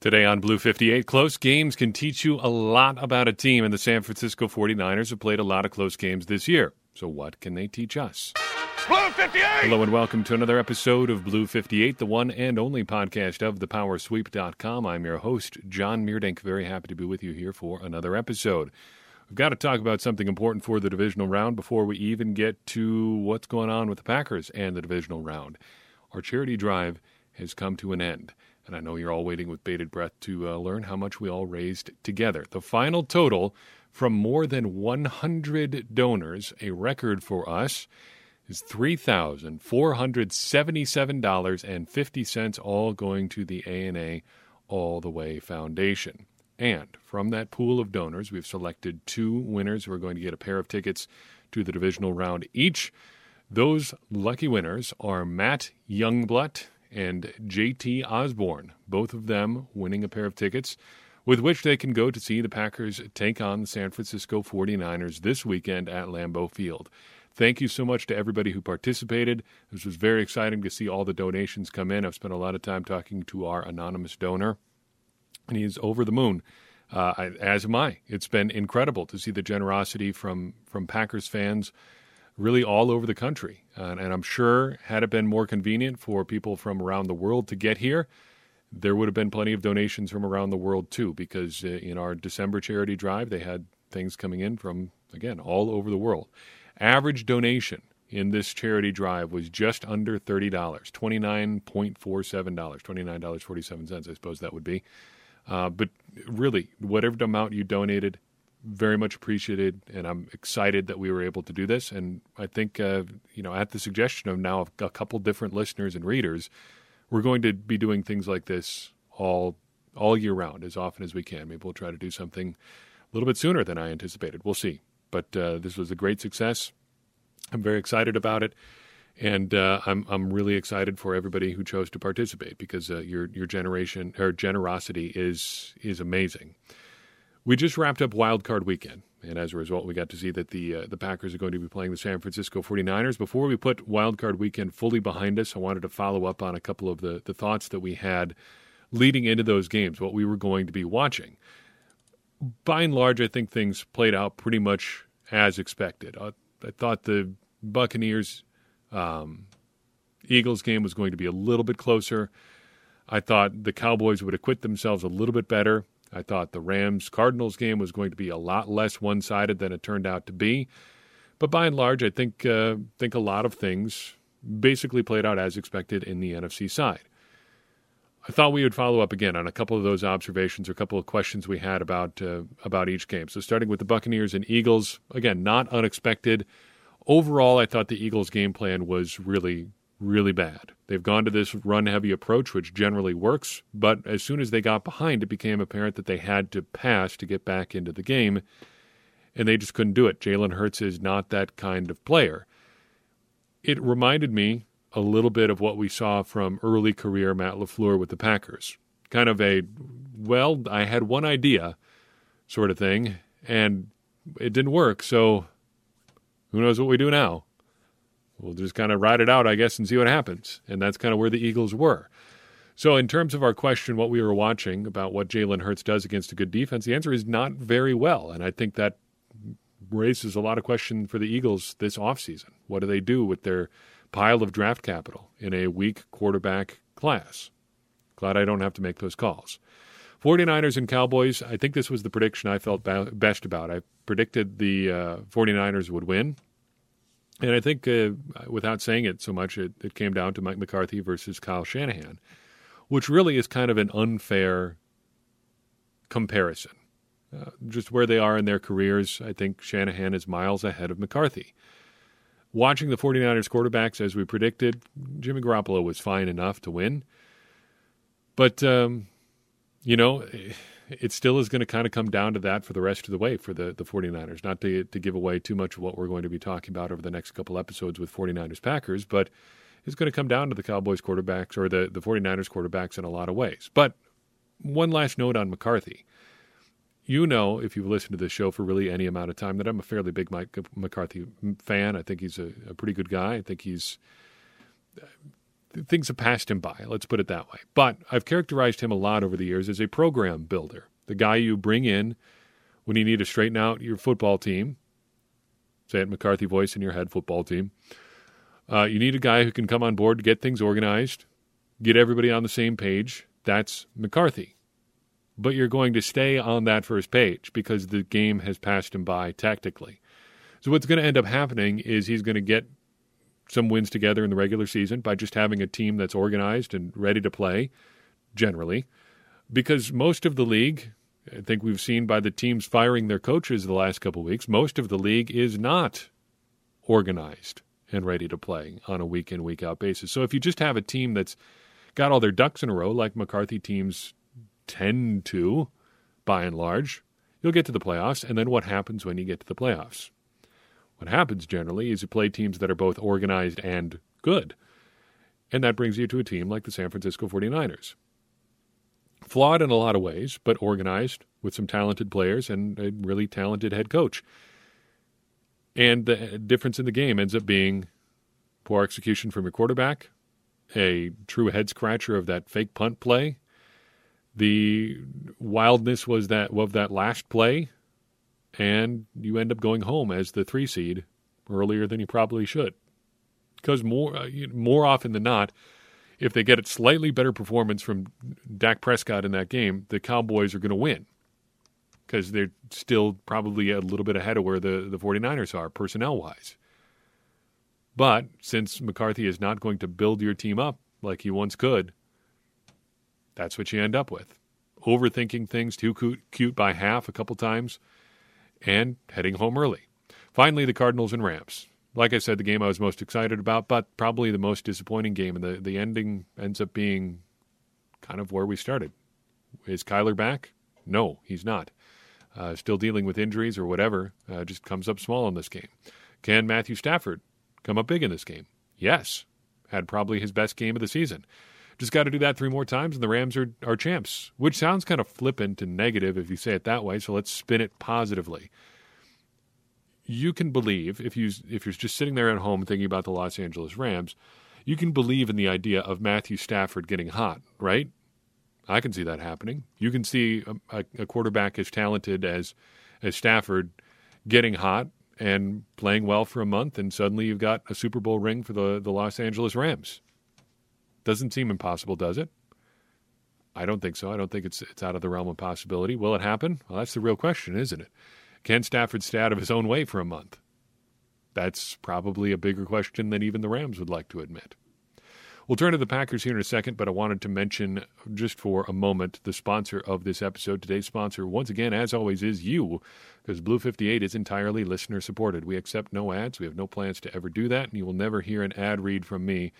Today on Blue 58, close games can teach you a lot about a team, and the San Francisco 49ers have played a lot of close games this year. So, what can they teach us? Blue 58! Hello, and welcome to another episode of Blue 58, the one and only podcast of thepowersweep.com. I'm your host, John Meerdink. Very happy to be with you here for another episode. We've got to talk about something important for the divisional round before we even get to what's going on with the Packers and the divisional round. Our charity drive has come to an end. And I know you're all waiting with bated breath to uh, learn how much we all raised together. The final total from more than 100 donors, a record for us, is $3,477.50, all going to the ANA All the Way Foundation. And from that pool of donors, we've selected two winners who are going to get a pair of tickets to the divisional round each. Those lucky winners are Matt Youngblood and JT Osborne, both of them winning a pair of tickets with which they can go to see the Packers take on the San Francisco 49ers this weekend at Lambeau Field. Thank you so much to everybody who participated. This was very exciting to see all the donations come in. I've spent a lot of time talking to our anonymous donor, and he's over the moon. Uh, as am I. It's been incredible to see the generosity from from Packers fans really all over the country. And I'm sure, had it been more convenient for people from around the world to get here, there would have been plenty of donations from around the world too, because uh, in our December charity drive, they had things coming in from, again, all over the world. Average donation in this charity drive was just under $30, $29.47, $29.47, I suppose that would be. Uh, but really, whatever amount you donated, very much appreciated, and I'm excited that we were able to do this. And I think, uh, you know, at the suggestion of now a couple different listeners and readers, we're going to be doing things like this all all year round, as often as we can. Maybe we'll try to do something a little bit sooner than I anticipated. We'll see. But uh, this was a great success. I'm very excited about it, and uh, I'm I'm really excited for everybody who chose to participate because uh, your your generation or generosity is is amazing. We just wrapped up Wild Card Weekend, and as a result, we got to see that the uh, the Packers are going to be playing the San Francisco 49ers. Before we put Wild Card Weekend fully behind us, I wanted to follow up on a couple of the, the thoughts that we had leading into those games, what we were going to be watching. By and large, I think things played out pretty much as expected. I, I thought the Buccaneers um, Eagles game was going to be a little bit closer. I thought the Cowboys would acquit themselves a little bit better. I thought the Rams Cardinals game was going to be a lot less one sided than it turned out to be. But by and large, I think uh, think a lot of things basically played out as expected in the NFC side. I thought we would follow up again on a couple of those observations or a couple of questions we had about uh, about each game. So starting with the Buccaneers and Eagles, again, not unexpected. Overall, I thought the Eagles' game plan was really really bad. They've gone to this run heavy approach, which generally works, but as soon as they got behind, it became apparent that they had to pass to get back into the game, and they just couldn't do it. Jalen Hurts is not that kind of player. It reminded me a little bit of what we saw from early career Matt LaFleur with the Packers. Kind of a, well, I had one idea sort of thing, and it didn't work, so who knows what we do now? We'll just kind of ride it out, I guess, and see what happens. And that's kind of where the Eagles were. So, in terms of our question, what we were watching about what Jalen Hurts does against a good defense, the answer is not very well. And I think that raises a lot of questions for the Eagles this offseason. What do they do with their pile of draft capital in a weak quarterback class? Glad I don't have to make those calls. 49ers and Cowboys, I think this was the prediction I felt best about. I predicted the uh, 49ers would win. And I think, uh, without saying it so much, it, it came down to Mike McCarthy versus Kyle Shanahan, which really is kind of an unfair comparison. Uh, just where they are in their careers, I think Shanahan is miles ahead of McCarthy. Watching the 49ers quarterbacks, as we predicted, Jimmy Garoppolo was fine enough to win. But, um, you know, it still is going to kind of come down to that for the rest of the way for the, the 49ers. Not to, to give away too much of what we're going to be talking about over the next couple episodes with 49ers Packers, but it's going to come down to the Cowboys quarterbacks or the, the 49ers quarterbacks in a lot of ways. But one last note on McCarthy. You know, if you've listened to this show for really any amount of time, that I'm a fairly big Mike McCarthy fan. I think he's a, a pretty good guy. I think he's things have passed him by. Let's put it that way. But I've characterized him a lot over the years as a program builder, the guy you bring in when you need to straighten out your football team. Say it McCarthy voice in your head, football team. Uh, you need a guy who can come on board to get things organized, get everybody on the same page. That's McCarthy. But you're going to stay on that first page because the game has passed him by tactically. So what's going to end up happening is he's going to get some wins together in the regular season by just having a team that's organized and ready to play, generally. Because most of the league, I think we've seen by the teams firing their coaches the last couple weeks, most of the league is not organized and ready to play on a week in, week out basis. So if you just have a team that's got all their ducks in a row, like McCarthy teams tend to, by and large, you'll get to the playoffs. And then what happens when you get to the playoffs? What happens generally is you play teams that are both organized and good. And that brings you to a team like the San Francisco 49ers. Flawed in a lot of ways, but organized with some talented players and a really talented head coach. And the uh, difference in the game ends up being poor execution from your quarterback, a true head scratcher of that fake punt play. The wildness was that of that last play and you end up going home as the three seed earlier than you probably should. Because more uh, more often than not, if they get a slightly better performance from Dak Prescott in that game, the Cowboys are going to win because they're still probably a little bit ahead of where the, the 49ers are personnel wise. But since McCarthy is not going to build your team up like he once could, that's what you end up with. Overthinking things too cute by half a couple times and heading home early. Finally, the Cardinals and Rams. Like I said, the game I was most excited about, but probably the most disappointing game. And the, the ending ends up being kind of where we started. Is Kyler back? No, he's not. Uh, still dealing with injuries or whatever. Uh, just comes up small in this game. Can Matthew Stafford come up big in this game? Yes. Had probably his best game of the season. Just got to do that three more times, and the Rams are, are champs, which sounds kind of flippant and negative if you say it that way. So let's spin it positively. You can believe if you if you're just sitting there at home thinking about the Los Angeles Rams, you can believe in the idea of Matthew Stafford getting hot, right? I can see that happening. You can see a, a quarterback as talented as as Stafford getting hot and playing well for a month, and suddenly you've got a Super Bowl ring for the, the Los Angeles Rams. Doesn't seem impossible, does it? I don't think so. I don't think it's it's out of the realm of possibility. Will it happen? Well, that's the real question, isn't it? Can Stafford stay out of his own way for a month? That's probably a bigger question than even the Rams would like to admit. We'll turn to the Packers here in a second, but I wanted to mention just for a moment the sponsor of this episode. Today's sponsor, once again, as always, is you, because Blue 58 is entirely listener supported. We accept no ads. We have no plans to ever do that, and you will never hear an ad read from me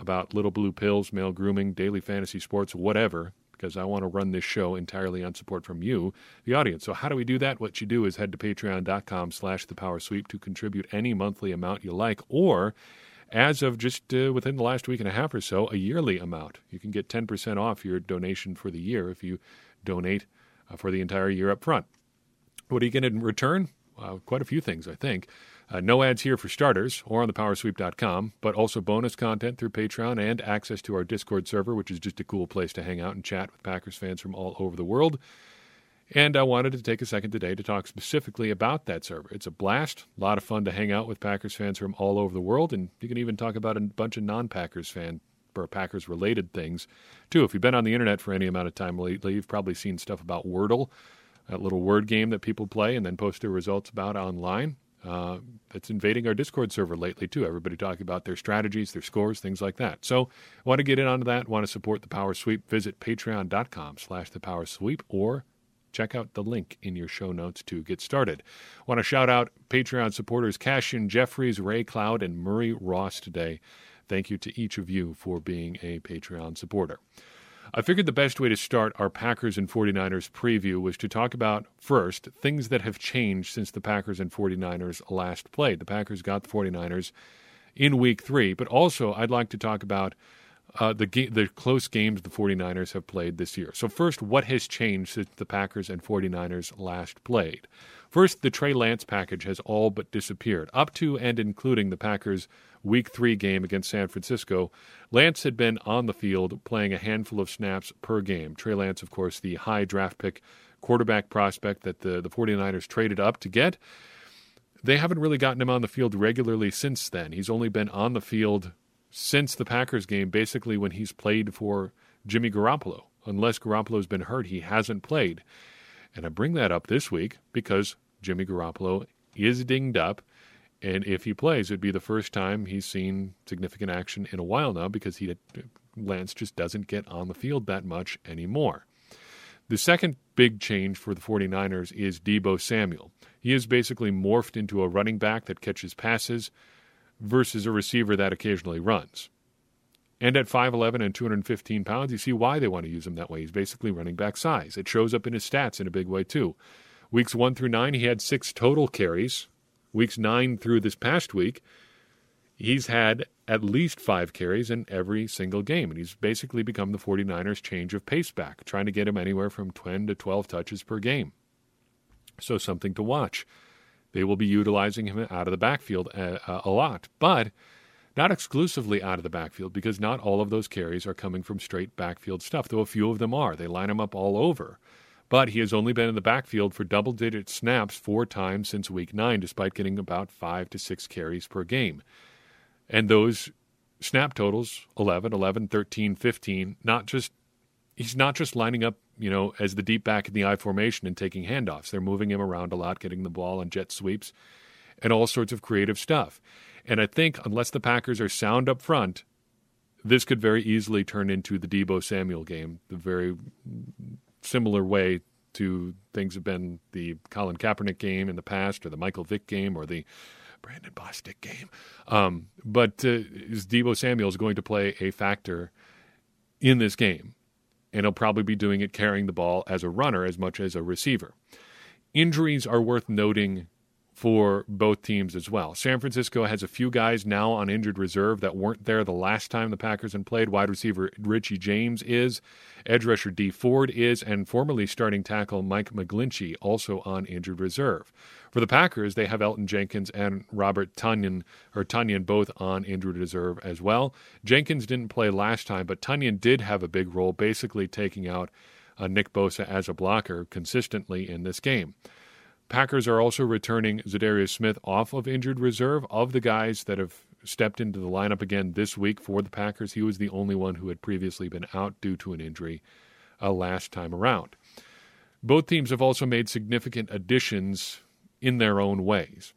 about little blue pills, male grooming, daily fantasy sports, whatever, because I want to run this show entirely on support from you, the audience. So how do we do that? What you do is head to patreon.com slash the to contribute any monthly amount you like, or as of just uh, within the last week and a half or so, a yearly amount. You can get 10% off your donation for the year if you donate uh, for the entire year up front. What are you going to return? Uh, quite a few things, I think. Uh, no ads here for starters or on thepowersweep.com, but also bonus content through Patreon and access to our Discord server, which is just a cool place to hang out and chat with Packers fans from all over the world. And I wanted to take a second today to talk specifically about that server. It's a blast, a lot of fun to hang out with Packers fans from all over the world, and you can even talk about a bunch of non Packers fan or Packers related things too. If you've been on the internet for any amount of time lately, you've probably seen stuff about Wordle, that little word game that people play and then post their results about online uh, that's invading our Discord server lately too. Everybody talking about their strategies, their scores, things like that. So, want to get in on that? Want to support the Power Sweep? Visit Patreon.com/slash The Power Sweep or check out the link in your show notes to get started. Want to shout out Patreon supporters Cashin Jeffries, Ray Cloud, and Murray Ross today. Thank you to each of you for being a Patreon supporter. I figured the best way to start our Packers and 49ers preview was to talk about, first, things that have changed since the Packers and 49ers last played. The Packers got the 49ers in week three, but also I'd like to talk about uh, the ga- the close games the 49ers have played this year. So first, what has changed since the Packers and 49ers last played? First, the Trey Lance package has all but disappeared. Up to and including the Packers' Week 3 game against San Francisco, Lance had been on the field playing a handful of snaps per game. Trey Lance, of course, the high draft pick quarterback prospect that the, the 49ers traded up to get. They haven't really gotten him on the field regularly since then. He's only been on the field since the Packers game, basically when he's played for Jimmy Garoppolo. Unless Garoppolo's been hurt, he hasn't played. And I bring that up this week because Jimmy Garoppolo is dinged up. And if he plays, it'd be the first time he's seen significant action in a while now because he Lance just doesn't get on the field that much anymore. The second big change for the 49ers is Deebo Samuel. He is basically morphed into a running back that catches passes, versus a receiver that occasionally runs. And at 5'11 and 215 pounds, you see why they want to use him that way. He's basically running back size. It shows up in his stats in a big way, too. Weeks 1 through 9, he had six total carries. Weeks 9 through this past week, he's had at least five carries in every single game. And he's basically become the 49ers' change of pace back, trying to get him anywhere from 10 to 12 touches per game. So, something to watch they will be utilizing him out of the backfield a, uh, uh, a, lot, but not exclusively out of the backfield because not all of those carries are coming from straight backfield stuff, though a few of them are. They line him up all over. But he has only been in the backfield for double digit snaps four times since week nine, despite getting about five to six carries per game. And those snap totals 11, 11, 13, 15, not just he's not just lining up you know, as the deep back in the I formation and taking handoffs. They're moving him around a lot, getting the ball on jet sweeps and all sorts of creative stuff. And I think unless the Packers are sound up front, this could very easily turn into the Deebo Samuel game, the very similar way to things have been the Colin Kaepernick game in the past, or the Michael Vick game, or the Brandon Bostick game. Um, but uh, is Deebo Samuel is going to play a factor in this game and he'll probably be doing it carrying the ball as a runner as much as a receiver. Injuries are worth noting for both teams as well. San Francisco has a few guys now on injured reserve that weren't there the last time the Packers had played. Wide receiver Richie James is, edge rusher Dee Ford is, and formerly starting tackle Mike McGlinchey also on injured reserve. For the Packers, they have Elgton Jenkins and Robert Tonyan or Tonyan both on injured reserve as well. Jenkins didn't play last time, but Tonyan did have a big role, basically taking out uh, Nick Bosa as a blocker consistently in this game. Packers are also returning Za'Darius Smith off of injured reserve. Of the guys that have stepped into the lineup again this week for the Packers, he was the only one who had previously been out due to an injury uh, last time around. Both teams have also made significant additions in their own ways.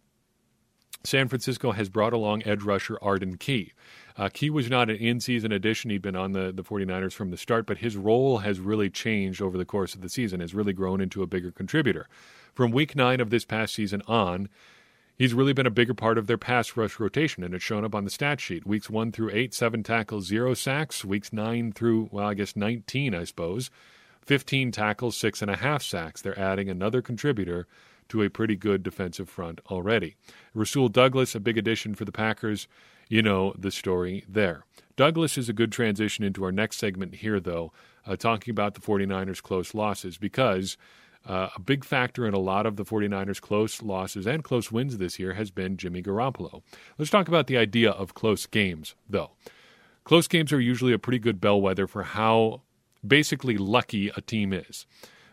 San Francisco has brought along edge rusher Arden Key. Uh, Key was not an in season addition. He'd been on the, the 49ers from the start, but his role has really changed over the course of the season, has really grown into a bigger contributor. From week nine of this past season on, he's really been a bigger part of their pass rush rotation, and it's shown up on the stat sheet. Weeks one through eight, seven tackles, zero sacks. Weeks nine through, well, I guess 19, I suppose, 15 tackles, six and a half sacks. They're adding another contributor to a pretty good defensive front already. Rasul Douglas, a big addition for the Packers. You know the story there. Douglas is a good transition into our next segment here, though, uh, talking about the 49ers' close losses, because uh, a big factor in a lot of the 49ers' close losses and close wins this year has been Jimmy Garoppolo. Let's talk about the idea of close games, though. Close games are usually a pretty good bellwether for how basically lucky a team is,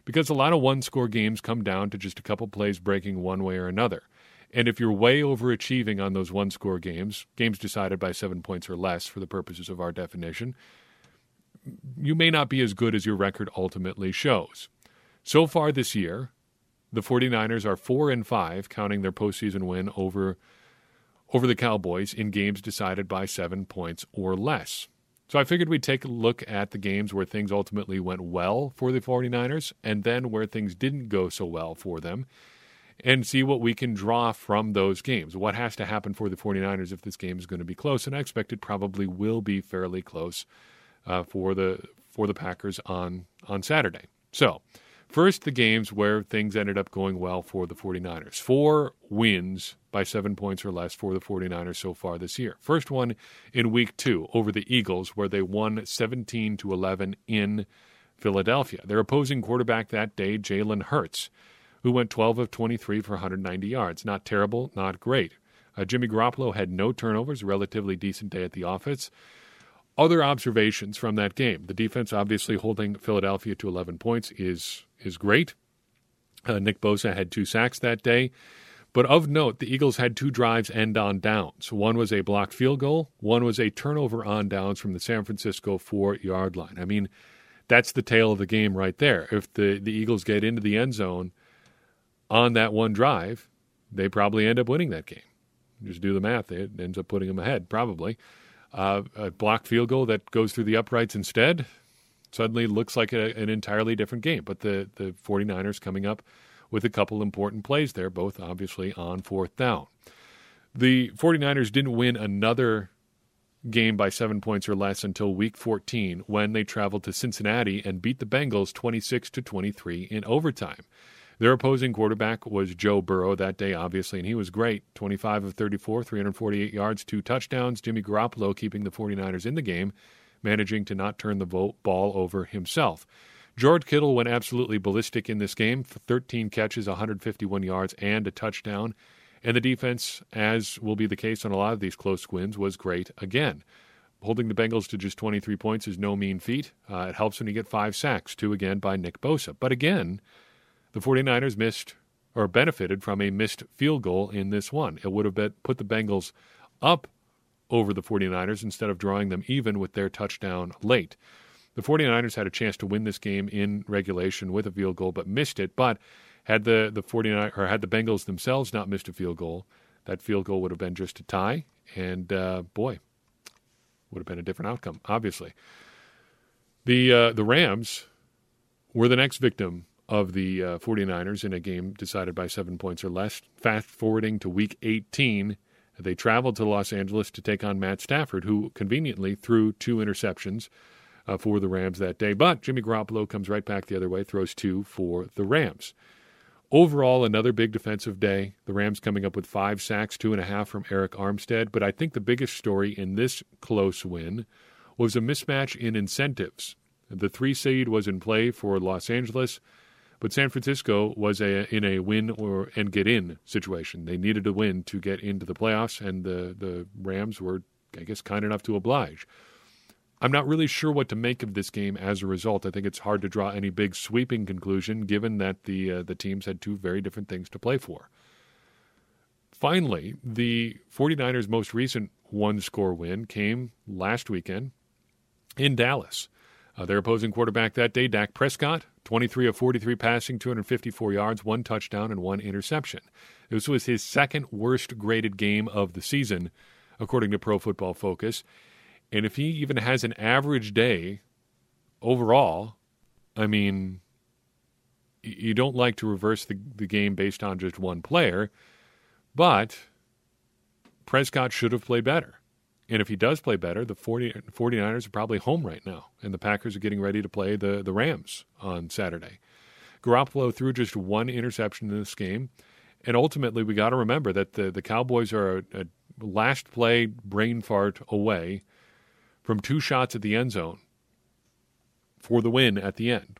because a lot of one score games come down to just a couple plays breaking one way or another. And if you're way overachieving on those one score games, games decided by seven points or less for the purposes of our definition, you may not be as good as your record ultimately shows. So far this year, the 49ers are 4 and 5 counting their postseason win over over the Cowboys in games decided by 7 points or less. So I figured we'd take a look at the games where things ultimately went well for the 49ers and then where things didn't go so well for them and see what we can draw from those games. What has to happen for the 49ers if this game is going to be close and I expect it probably will be fairly close uh, for the for the Packers on on Saturday. So, First, the games where things ended up going well for the 49ers. Four wins by seven points or less for the 49ers so far this year. First one in week two over the Eagles, where they won 17 to 11 in Philadelphia. Their opposing quarterback that day, Jalen Hurts, who went 12 of 23 for 190 yards. Not terrible, not great. Uh, Jimmy Garoppolo had no turnovers, relatively decent day at the office. Other observations from that game: the defense obviously holding Philadelphia to 11 points is is great. Uh, Nick Bosa had two sacks that day. But of note, the Eagles had two drives end on downs. One was a blocked field goal, one was a turnover on downs from the San Francisco four yard line. I mean, that's the tale of the game right there. If the, the Eagles get into the end zone on that one drive, they probably end up winning that game. Just do the math, it ends up putting them ahead, probably. Uh, a blocked field goal that goes through the uprights instead suddenly looks like a, an entirely different game. But the, the 49ers coming up with a couple important plays there, both obviously on fourth down. The 49ers didn't win another game by seven points or less until week 14 when they traveled to Cincinnati and beat the Bengals 26 to 23 in overtime. Their opposing quarterback was Joe Burrow that day, obviously, and he was great 25 of 34, 348 yards, two touchdowns. Jimmy Garoppolo keeping the 49ers in the game, managing to not turn the ball over himself. George Kittle went absolutely ballistic in this game 13 catches, 151 yards, and a touchdown. And the defense, as will be the case on a lot of these close wins, was great again. Holding the Bengals to just 23 points is no mean feat. Uh, it helps when you get five sacks, two again by Nick Bosa. But again, the 49ers missed or benefited from a missed field goal in this one. It would have put the Bengals up over the 49ers instead of drawing them even with their touchdown late. The 49ers had a chance to win this game in regulation with a field goal, but missed it. But had the, the 49 or had the Bengals themselves not missed a field goal, that field goal would have been just a tie. And uh, boy, would have been a different outcome, obviously. The, uh, the Rams were the next victim of the uh, 49ers in a game decided by seven points or less. Fast forwarding to week 18, they traveled to Los Angeles to take on Matt Stafford, who conveniently threw two interceptions uh, for the Rams that day. But Jimmy Garoppolo comes right back the other way, throws two for the Rams. Overall, another big defensive day. The Rams coming up with five sacks, two and a half from Arik Armstead. But I think the biggest story in this close win was a mismatch in incentives. The three seed was in play for Los Angeles, but San Francisco was a, in a win or and get in situation. They needed a win to get into the playoffs, and the the Rams were, I guess, kind enough to oblige. I'm not really sure what to make of this game as a result. I think it's hard to draw any big sweeping conclusion given that the uh, the teams had two very different things to play for. Finally, the 49ers' most recent one score win came last weekend in Dallas. Uh, their opposing quarterback that day, Dak Prescott, 23 of 43 passing, 254 yards, one touchdown, and one interception. This was his second worst graded game of the season, according to Pro Football Focus. And if he even has an average day overall, I mean, you don't like to reverse the, the game based on just one player, but Prescott should have played better. And if he does play better, the 40, 49ers are probably home right now, and the Packers are getting ready to play the, the Rams on Saturday. Garoppolo threw just one interception in this game, and ultimately we got to remember that the, the Cowboys are a, a last play brain fart away from two shots at the end zone for the win at the end.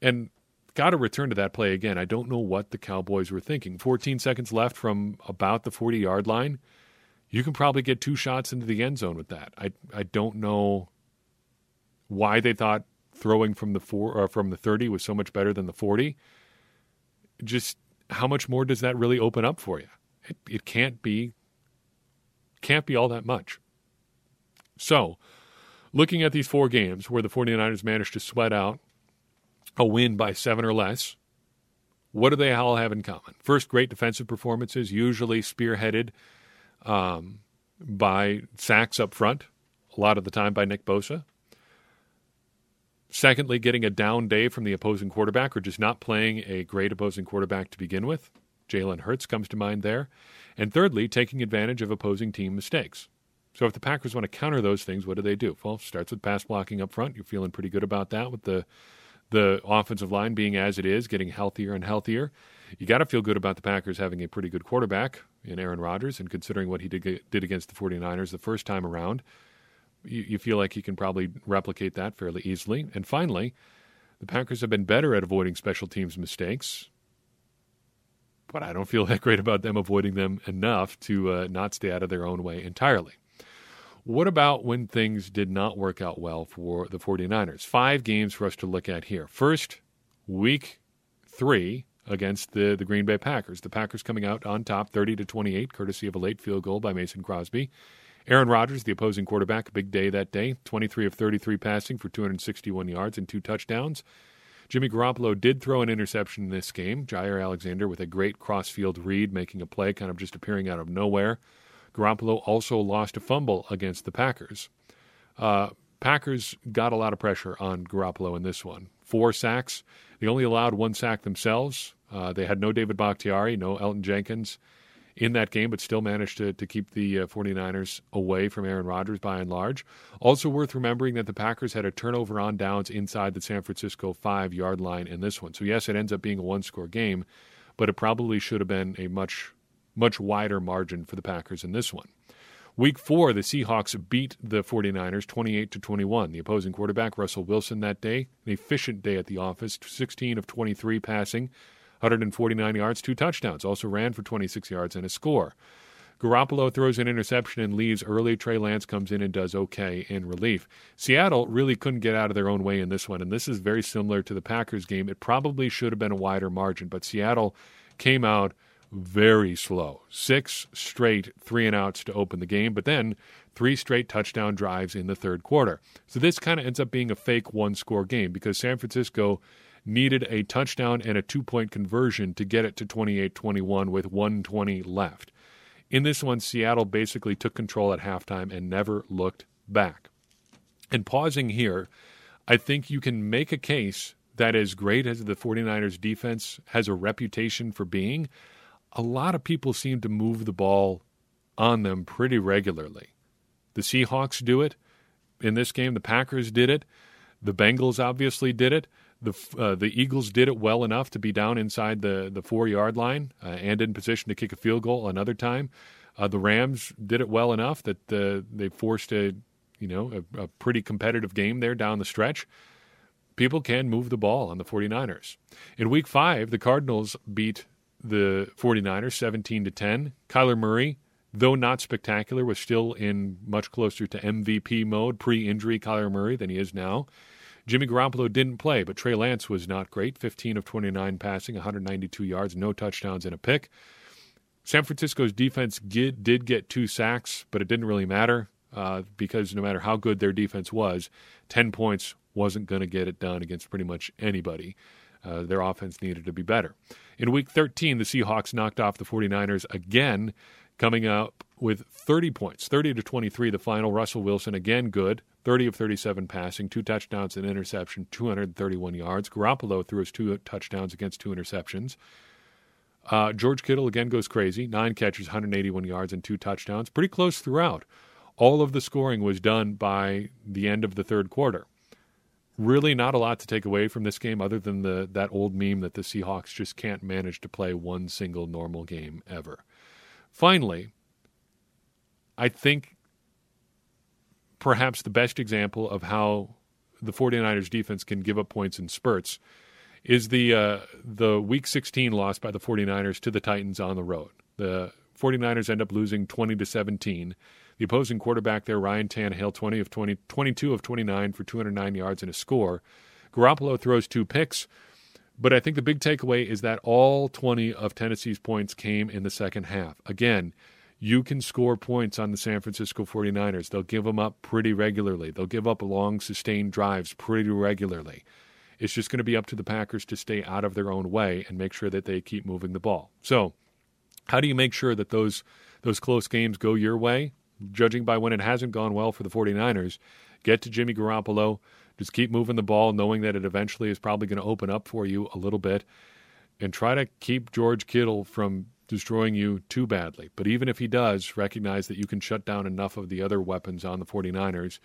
And got to return to that play again. I don't know what the Cowboys were thinking. 14 seconds left from about the 40 yard line. You can probably get two shots into the end zone with that. I I don't know why they thought throwing from the four or from the 30 was so much better than the 40. Just how much more does that really open up for you? It it can't be can't be all that much. So, looking at these four games where the 49ers managed to sweat out a win by seven or less, what do they all have in common? First, great defensive performances, usually spearheaded um, by sacks up front, a lot of the time by Nick Bosa. Secondly, getting a down day from the opposing quarterback or just not playing a great opposing quarterback to begin with. Jalen Hurts comes to mind there. And thirdly, taking advantage of opposing team mistakes. So if the Packers want to counter those things, what do they do? Well, starts with pass blocking up front. You're feeling pretty good about that with the the offensive line being as it is, getting healthier and healthier. You got to feel good about the Packers having a pretty good quarterback in Aaron Rodgers, and considering what he did, did against the 49ers the first time around, you, you feel like he can probably replicate that fairly easily. And finally, the Packers have been better at avoiding special teams mistakes, but I don't feel that great about them avoiding them enough to uh, not stay out of their own way entirely. What about when things did not work out well for the 49ers? Five games for us to look at here. First, week three against the, the Green Bay Packers. The Packers coming out on top 30 to 28, courtesy of a late field goal by Mason Crosby. Aaron Rodgers, the opposing quarterback, a big day that day, 23 of 33 passing for 261 yards and two touchdowns. Jimmy Garoppolo did throw an interception in this game. Jaire Alexander with a great crossfield read, making a play, kind of just appearing out of nowhere. Garoppolo also lost a fumble against the Packers. Uh, Packers got a lot of pressure on Garoppolo in this one. Four sacks. They only allowed one sack themselves. Uh, they had no David Bakhtiari, no Elgton Jenkins in that game, but still managed to, to keep the uh, 49ers away from Aaron Rodgers by and large. Also worth remembering that the Packers had a turnover on downs inside the San Francisco five yard line in this one. So, yes, it ends up being a one score game, but it probably should have been a much, much wider margin for the Packers in this one. Week four, the Seahawks beat the 49ers 28 to 21. The opposing quarterback, Russell Wilson, that day, an efficient day at the office, 16 of 23 passing, 149 yards, two touchdowns. Also ran for 26 yards and a score. Garoppolo throws an interception and leaves early. Trey Lance comes in and does okay in relief. Seattle really couldn't get out of their own way in this one, and this is very similar to the Packers game. It probably should have been a wider margin, but Seattle came out very slow. Six straight three and outs to open the game, but then three straight touchdown drives in the third quarter. So this kind of ends up being a fake one score game because San Francisco needed a touchdown and a two point conversion to get it to 28 21 with 120 left. In this one, Seattle basically took control at halftime and never looked back. And pausing here, I think you can make a case that as great as the 49ers defense has a reputation for being, a lot of people seem to move the ball on them pretty regularly. The Seahawks do it. In this game, the Packers did it. The Bengals obviously did it. The uh, the Eagles did it well enough to be down inside the, the four yard line uh, and in position to kick a field goal another time. Uh, the Rams did it well enough that uh, they forced a you know a, a pretty competitive game there down the stretch. People can move the ball on the 49ers. In week 5, the Cardinals beat the 49ers 17 to 10. Kyler Murray, though not spectacular, was still in much closer to MVP mode pre-injury Kyler Murray than he is now. Jimmy Garoppolo didn't play, but Trey Lance was not great 15 of 29 passing, 192 yards, no touchdowns, and a pick. San Francisco's defense did, did get two sacks, but it didn't really matter uh, because no matter how good their defense was, 10 points wasn't going to get it done against pretty much anybody. Uh, their offense needed to be better. In week 13, the Seahawks knocked off the 49ers again, coming up with 30 points, 30 to 23, the final. Russell Wilson again good, 30 of 37 passing, two touchdowns and interception, 231 yards. Garoppolo threw his two touchdowns against two interceptions. Uh, George Kittle again goes crazy, nine catches, 181 yards, and two touchdowns. Pretty close throughout. All of the scoring was done by the end of the third quarter. Really, not a lot to take away from this game, other than the that old meme that the Seahawks just can't manage to play one single normal game ever. Finally, I think perhaps the best example of how the 49ers defense can give up points in spurts is the uh, the week 16 loss by the 49ers to the Titans on the road. The 49ers end up losing 20 to 17. The opposing quarterback there, Ryan Tannehill, 20 of 20, 22 of 29 for 209 yards and a score. Garoppolo throws two picks, but I think the big takeaway is that all 20 of Tennessee's points came in the second half. Again, you can score points on the San Francisco 49ers. They'll give them up pretty regularly. They'll give up long, sustained drives pretty regularly. It's just going to be up to the Packers to stay out of their own way and make sure that they keep moving the ball. So, how do you make sure that those those close games go your way? Judging by when it hasn't gone well for the 49ers, get to Jimmy Garoppolo, just keep moving the ball knowing that it eventually is probably going to open up for you a little bit and try to keep George Kittle from destroying you too badly. But even if he does, recognize that you can shut down enough of the other weapons on the 49ers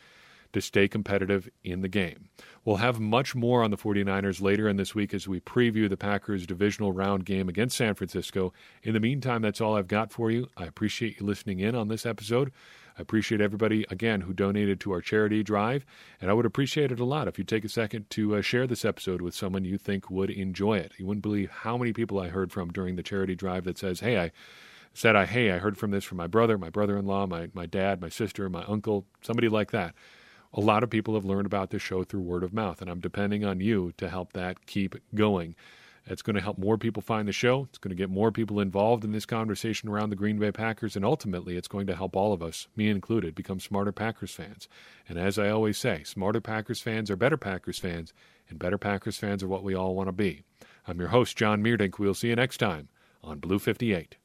to stay competitive in the game. We'll have much more on the 49ers later in this week as we preview the Packers' divisional round game against San Francisco. In the meantime, that's all I've got for you. I appreciate you listening in on this episode. I appreciate everybody, again, who donated to our charity drive. And I would appreciate it a lot if you take a second to uh, share this episode with someone you think would enjoy it. You wouldn't believe how many people I heard from during the charity drive that says, hey, I said I hey I heard from this from my brother, my brother-in-law, my my dad, my sister, my uncle, somebody like that. A lot of people have learned about this show through word of mouth, and I'm depending on you to help that keep going. It's going to help more people find the show. It's going to get more people involved in this conversation around the Green Bay Packers, and ultimately, it's going to help all of us, me included, become smarter Packers fans. And as I always say, smarter Packers fans are better Packers fans, and better Packers fans are what we all want to be. I'm your host, John Meerdink. We'll see you next time on Blue 58.